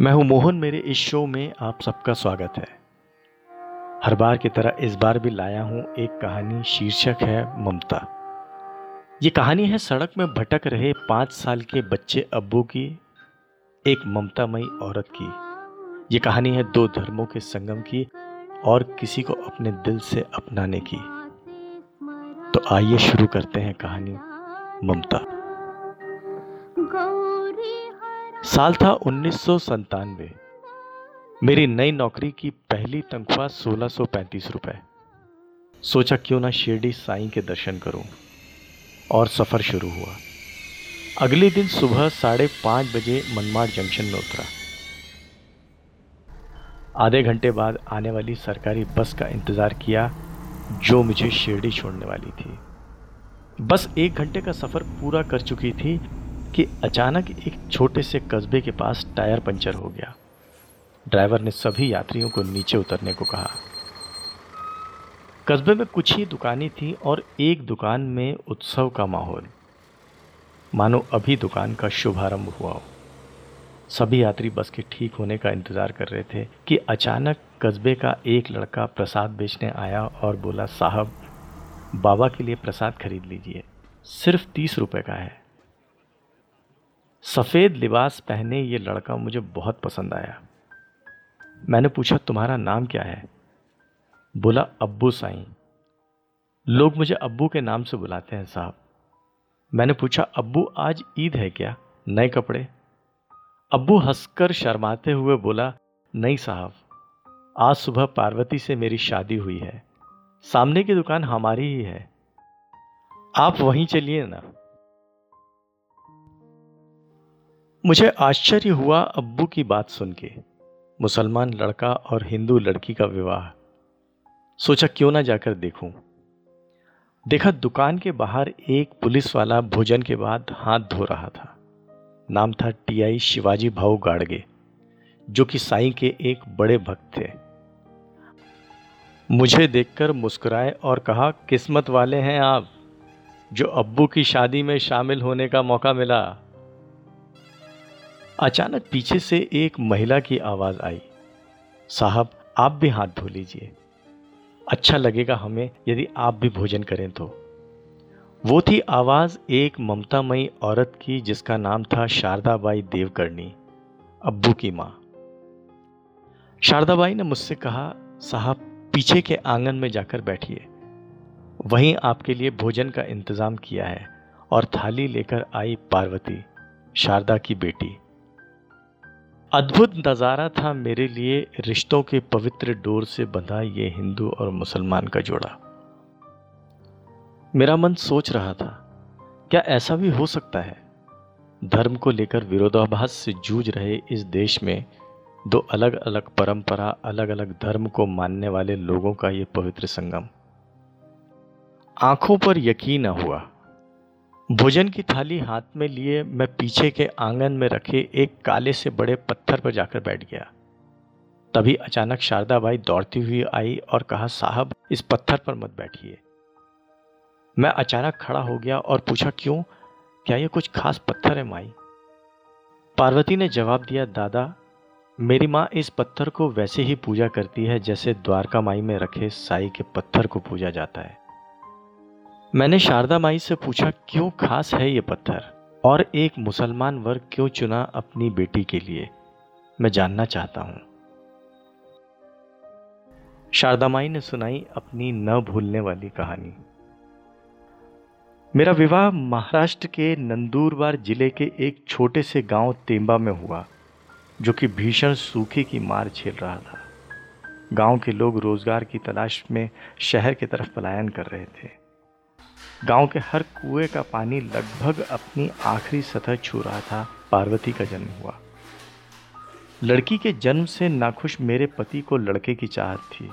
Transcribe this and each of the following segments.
मैं हूँ मोहन, मेरे इस शो में आप सबका स्वागत है। हर बार की तरह इस बार भी लाया हूँ एक कहानी शीर्षक है ममता। ये कहानी है, सड़क में भटक रहे पाँच साल के बच्चे अब्बू की, एक ममतामयी औरत की। ये कहानी है दो धर्मों के संगम की और किसी को अपने दिल से अपनाने की। तो आइए शुरू करते हैं कहानी ममता। साल था उन्नीस मेरी नई नौकरी की पहली तनख्वाह सोलह सौ पैंतीस रुपए। सोचा क्यों ना शिरडी साईं के दर्शन करूँ और सफ़र शुरू हुआ। अगले दिन सुबह साढ़े पाँच बजे मनमाड़ जंक्शन में उतरा। आधे घंटे बाद आने वाली सरकारी बस का इंतज़ार किया जो मुझे शिरडी छोड़ने वाली थी। बस एक घंटे का सफ़र पूरा कर चुकी थी कि अचानक एक छोटे से कस्बे के पास टायर पंचर हो गया। ड्राइवर ने सभी यात्रियों को नीचे उतरने को कहा। कस्बे में कुछ ही दुकानें थी और एक दुकान में उत्सव का माहौल। मानो अभी दुकान का शुभारंभ हुआ हो। सभी यात्री बस के ठीक होने का इंतज़ार कर रहे थे कि अचानक कस्बे का एक लड़का प्रसाद बेचने आया और बोला, साहब, बाबा के लिए प्रसाद खरीद लीजिए। सिर्फ़ तीस रुपए का है। सफ़ेद लिबास पहने ये लड़का मुझे बहुत पसंद आया। मैंने पूछा, तुम्हारा नाम क्या है? बोला, अब्बू साईं। लोग मुझे अब्बू के नाम से बुलाते हैं, साहब। मैंने पूछा, अब्बू, आज ईद है क्या? नए कपड़े? अब्बू हंसकर शर्माते हुए बोला, नहीं साहब, आज सुबह पार्वती से मेरी शादी हुई है। सामने की दुकान हमारी ही है। आप वहीं चलिए ना। मुझे आश्चर्य हुआ अब्बू की बात सुन के। मुसलमान लड़का और हिंदू लड़की का विवाह। सोचा क्यों ना जाकर देखूँ। देखा दुकान के बाहर एक पुलिस वाला भोजन के बाद हाथ धो रहा था। नाम था टीआई शिवाजी भाऊ गाड़गे, जो कि साईं के एक बड़े भक्त थे। मुझे देखकर मुस्कुराए और कहा, किस्मत वाले हैं आप, जो अब्बू की शादी में शामिल होने का मौका मिला। अचानक पीछे से एक महिला की आवाज़ आई। साहब, आप भी हाथ धो लीजिए। अच्छा लगेगा हमें यदि आप भी भोजन करें तो। वो थी आवाज़ एक ममतामयी औरत की, जिसका नाम था शारदाबाई देवकर्णी, अब्बू की माँ। शारदाबाई ने मुझसे कहा, साहब, पीछे के आँगन में जाकर बैठिए। वहीं आपके लिए भोजन का इंतज़ाम किया है और थाली लेकर आई पार्वती, शारदा की बेटी। अद्भुत नज़ारा था मेरे लिए रिश्तों के पवित्र डोर से बंधा ये हिंदू और मुसलमान का जोड़ा। मेरा मन सोच रहा था, क्या ऐसा भी हो सकता है? धर्म को लेकर विरोधाभास से जूझ रहे इस देश में दो अलग अलग परंपरा अलग अलग धर्म को मानने वाले लोगों का ये पवित्र संगम। आँखों पर यकीन न हुआ। भोजन की थाली हाथ में लिए मैं पीछे के आँगन में रखे एक काले से बड़े पत्थर पर जाकर बैठ गया। तभी अचानक शारदा बाई दौड़ती हुई आई और कहा, साहब, इस पत्थर पर मत बैठिए। मैं अचानक खड़ा हो गया और पूछा, क्यों? क्या ये कुछ खास पत्थर है माई? पार्वती ने जवाब दिया, दादा, मेरी माँ इस पत्थर को वैसे ही पूजा करती है जैसे द्वारका माई में रखे साई के पत्थर को पूजा जाता है। मैंने शारदा माई से पूछा, क्यों खास है ये पत्थर? और एक मुसलमान वर्ग क्यों चुना अपनी बेटी के लिए? मैं जानना चाहता हूँ। शारदा माई ने सुनाई अपनी न भूलने वाली कहानी। मेरा विवाह महाराष्ट्र के नंदूरबार ज़िले के एक छोटे से गाँव तेंबा में हुआ, जो कि भीषण सूखे की मार झेल रहा था। गाँव के लोग रोज़गार की तलाश में शहर की तरफ़ पलायन कर रहे थे। गाँव के हर कुएँ का पानी लगभग अपनी आखिरी सतह छू रहा था। पार्वती का जन्म हुआ। लड़की के जन्म से नाखुश मेरे पति को लड़के की चाहत थी।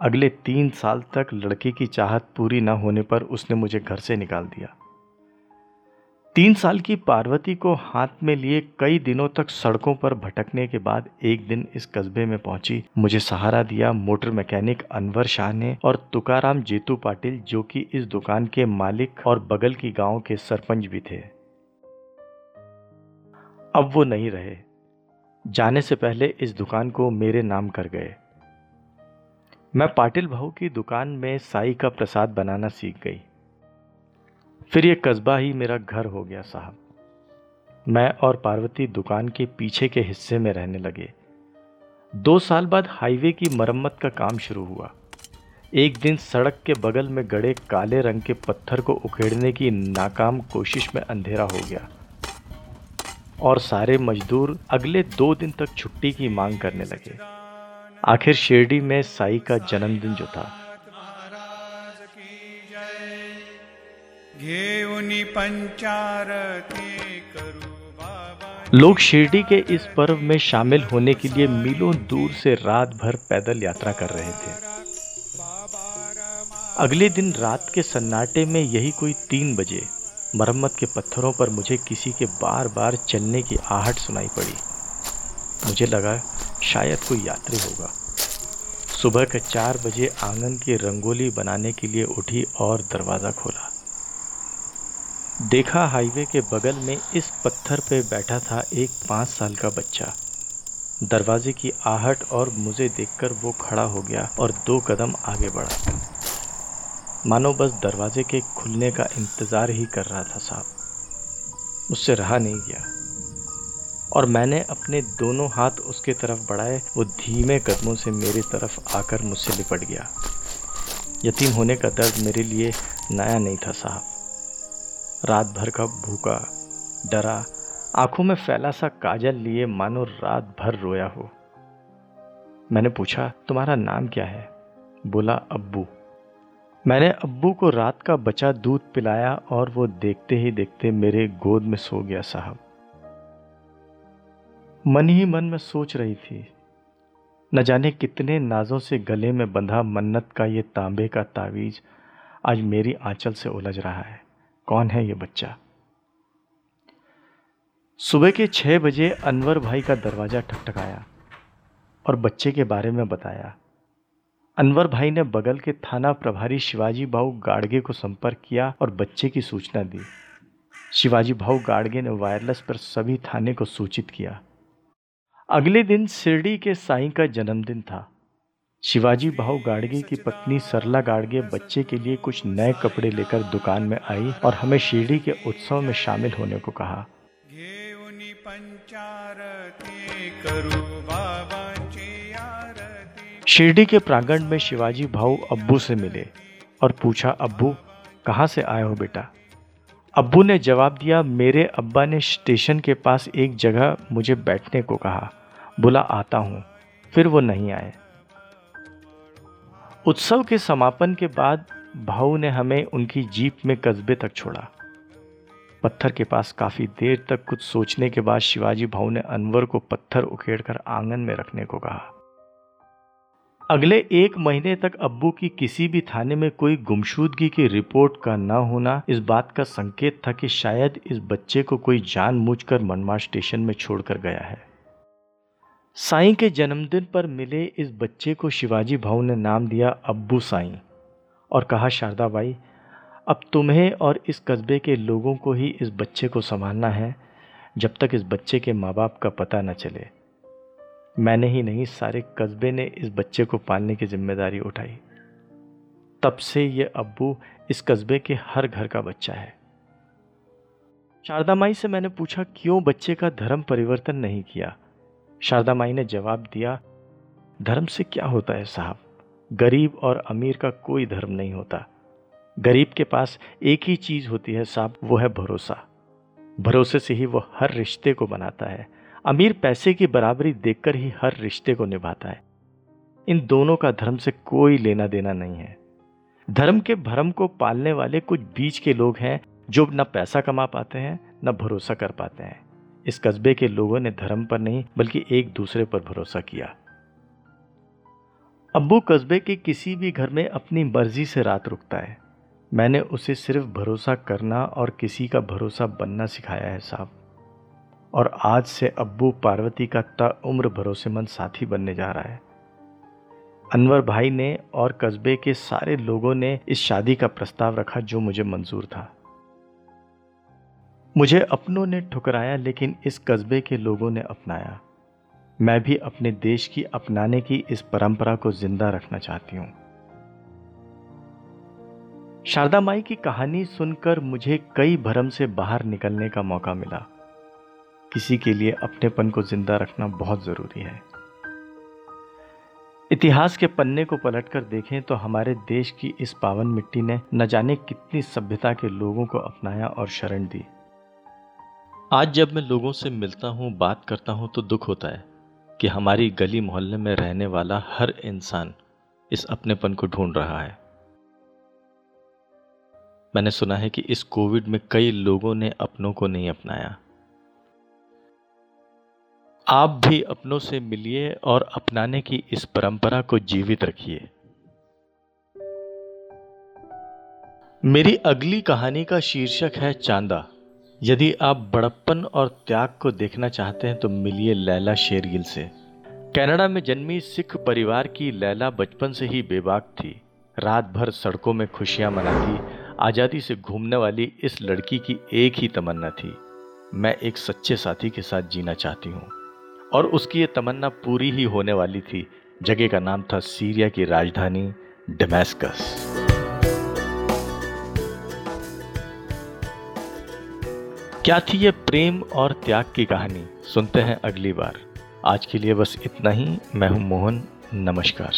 अगले तीन साल तक लड़के की चाहत पूरी न होने पर उसने मुझे घर से निकाल दिया। तीन साल की पार्वती को हाथ में लिए कई दिनों तक सड़कों पर भटकने के बाद एक दिन इस कस्बे में पहुँची। मुझे सहारा दिया मोटर मैकेनिक अनवर शाह ने और तुकाराम जेतू पाटिल, जो कि इस दुकान के मालिक और बगल की गाँव के सरपंच भी थे। अब वो नहीं रहे। जाने से पहले इस दुकान को मेरे नाम कर गए। मैं पाटिल भाऊ की दुकान में साई का प्रसाद बनाना सीख गई। फिर ये कस्बा ही मेरा घर हो गया साहब। मैं और पार्वती दुकान के पीछे के हिस्से में रहने लगे। दो साल बाद हाईवे की मरम्मत का काम शुरू हुआ। एक दिन सड़क के बगल में गड़े काले रंग के पत्थर को उखेड़ने की नाकाम कोशिश में अंधेरा हो गया। और सारे मजदूर अगले दो दिन तक छुट्टी की मांग करने लगे। आखिर शिरडी में साई का जन्मदिन जो था। लोग शिरडी के इस पर्व में शामिल होने के लिए मीलों दूर से रात भर पैदल यात्रा कर रहे थे। अगले दिन रात के सन्नाटे में यही कोई तीन बजे मरम्मत के पत्थरों पर मुझे किसी के बार बार चलने की आहट सुनाई पड़ी। मुझे लगा, शायद कोई यात्री होगा। सुबह के चार बजे आँगन की रंगोली बनाने के लिए उठी और दरवाज़ा खोला। देखा हाईवे के बगल में इस पत्थर पे बैठा था एक पाँच साल का बच्चा। दरवाजे की आहट और मुझे देखकर वो खड़ा हो गया और दो कदम आगे बढ़ा। मानो बस दरवाजे के खुलने का इंतज़ार ही कर रहा था साहब। उससे रहा नहीं गया। और मैंने अपने दोनों हाथ उसके तरफ़ बढ़ाए, वो धीमे कदमों से मेरी तरफ़ आकर मुझसे लिपट गया। यतीम होने का दर्द मेरे लिए नया नहीं था साहब। रात भर का भूखा, डरा, आँखों में फैला सा काजल लिए मानो रात भर रोया हो। मैंने पूछा, तुम्हारा नाम क्या है? बोला, अब्बू। मैंने अब्बू को रात का बचा दूध पिलाया और वो देखते ही देखते मेरे गोद में सो गया साहब। मन ही मन में सोच रही थी, न जाने कितने नाजों से गले में बंधा मन्नत का ये तांबे का तावीज आज मेरी आंचल से उलझ रहा है। कौन है ये बच्चा? सुबह के छह बजे अनवर भाई का दरवाज़ा ठकठकाया और बच्चे के बारे में बताया। अनवर भाई ने बगल के थाना प्रभारी शिवाजी भाऊ गाड़गे को संपर्क किया और बच्चे की सूचना दी। शिवाजी भाऊ गाड़गे ने वायरलेस पर सभी थाने को सूचित किया। अगले दिन सिरडी के साई का जन्मदिन था। शिवाजी भाऊ गाड़गे की पत्नी सरला गाड़गे बच्चे के लिए कुछ नए कपड़े लेकर दुकान में आई और हमें शिरडी के उत्सव में शामिल होने को कहा। शिरडी के प्रांगण में शिवाजी भाऊ अब्बू से मिले और पूछा अब्बू कहाँ से आए हो बेटा? अब्बू ने जवाब दिया मेरे अब्बा ने स्टेशन के पास एक जगह मुझे बैठने को कहा। बोला आता हूँ फिर वो नहीं आए। उत्सव के समापन के बाद भाऊ ने हमें उनकी जीप में कस्बे तक छोड़ा। पत्थर के पास काफ़ी देर तक कुछ सोचने के बाद शिवाजी भाऊ ने अनवर को पत्थर उखेड़कर आँगन में रखने को कहा। अगले एक महीने तक अब्बू की किसी भी थाने में कोई गुमशुदगी की रिपोर्ट का न होना इस बात का संकेत था कि शायद इस बच्चे को कोई जानबूझकर मनमार स्टेशन में छोड़कर गया है। साईं के जन्मदिन पर मिले इस बच्चे को शिवाजी भाऊ ने नाम दिया अब्बू साईं और कहा, शारदा बाई, अब तुम्हें और इस कस्बे के लोगों को ही इस बच्चे को संभालना है, जब तक इस बच्चे के माँ बाप का पता न चले। मैंने ही नहीं, सारे कस्बे ने इस बच्चे को पालने की ज़िम्मेदारी उठाई। तब से ये अब्बू इस कस्बे के हर घर का बच्चा है। शारदा माई से मैंने पूछा, क्यों बच्चे का धर्म परिवर्तन नहीं किया? शारदा माई ने जवाब दिया, धर्म से क्या होता है साहब? गरीब और अमीर का कोई धर्म नहीं होता। गरीब के पास एक ही चीज़ होती है साहब, वो है भरोसा। भरोसे से ही वो हर रिश्ते को बनाता है। अमीर पैसे की बराबरी देखकर ही हर रिश्ते को निभाता है। इन दोनों का धर्म से कोई लेना देना नहीं है। धर्म के भरम को पालने वाले कुछ बीच के लोग हैं जो न पैसा कमा पाते हैं, न भरोसा कर पाते हैं। इस कस्बे के लोगों ने धर्म पर नहीं, बल्कि एक दूसरे पर भरोसा किया। अब्बू कस्बे के किसी भी घर में अपनी मर्ज़ी से रात रुकता है। मैंने उसे सिर्फ़ भरोसा करना और किसी का भरोसा बनना सिखाया है, साहब। और आज से अब्बू पार्वती का ता उम्र भरोसेमंद साथी बनने जा रहा है। अनवर भाई ने और कस्बे के सारे लोगों ने इस शादी का प्रस्ताव रखा जो मुझे मंजूर था। मुझे अपनों ने ठुकराया, लेकिन इस कस्बे के लोगों ने अपनाया। मैं भी अपने देश की अपनाने की इस परंपरा को ज़िंदा रखना चाहती हूँ। शारदा माई की कहानी सुनकर मुझे कई भरम से बाहर निकलने का मौका मिला। किसी के लिए अपनेपन को ज़िंदा रखना बहुत ज़रूरी है। इतिहास के पन्ने को पलटकर देखें तो हमारे देश की इस पावन मिट्टी ने न जाने कितनी सभ्यता के लोगों को अपनाया और शरण दी। आज जब मैं लोगों से मिलता हूँ, बात करता हूँ तो दुख होता है कि हमारी गली मोहल्ले में रहने वाला हर इंसान इस अपनेपन को ढूंढ रहा है। मैंने सुना है कि इस कोविड में कई लोगों ने अपनों को नहीं अपनाया। आप भी अपनों से मिलिए और अपनाने की इस परंपरा को जीवित रखिए। मेरी अगली कहानी का शीर्षक है चांदा। यदि आप बड़प्पन और त्याग को देखना चाहते हैं तो मिलिए लैला शेरगिल से। कनाडा में जन्मी सिख परिवार की लैला बचपन से ही बेबाक थी। रात भर सड़कों में खुशियाँ मनाती, आज़ादी से घूमने वाली इस लड़की की एक ही तमन्ना थी। मैं एक सच्चे साथी के साथ जीना चाहती हूँ। और उसकी ये तमन्ना पूरी ही होने वाली थी। जगह का नाम था सीरिया की राजधानी डेमेस्कस। क्या थी ये प्रेम और त्याग की कहानी? सुनते हैं अगली बार। आज के लिए बस इतना ही। मैं हूँ मोहन। नमस्कार।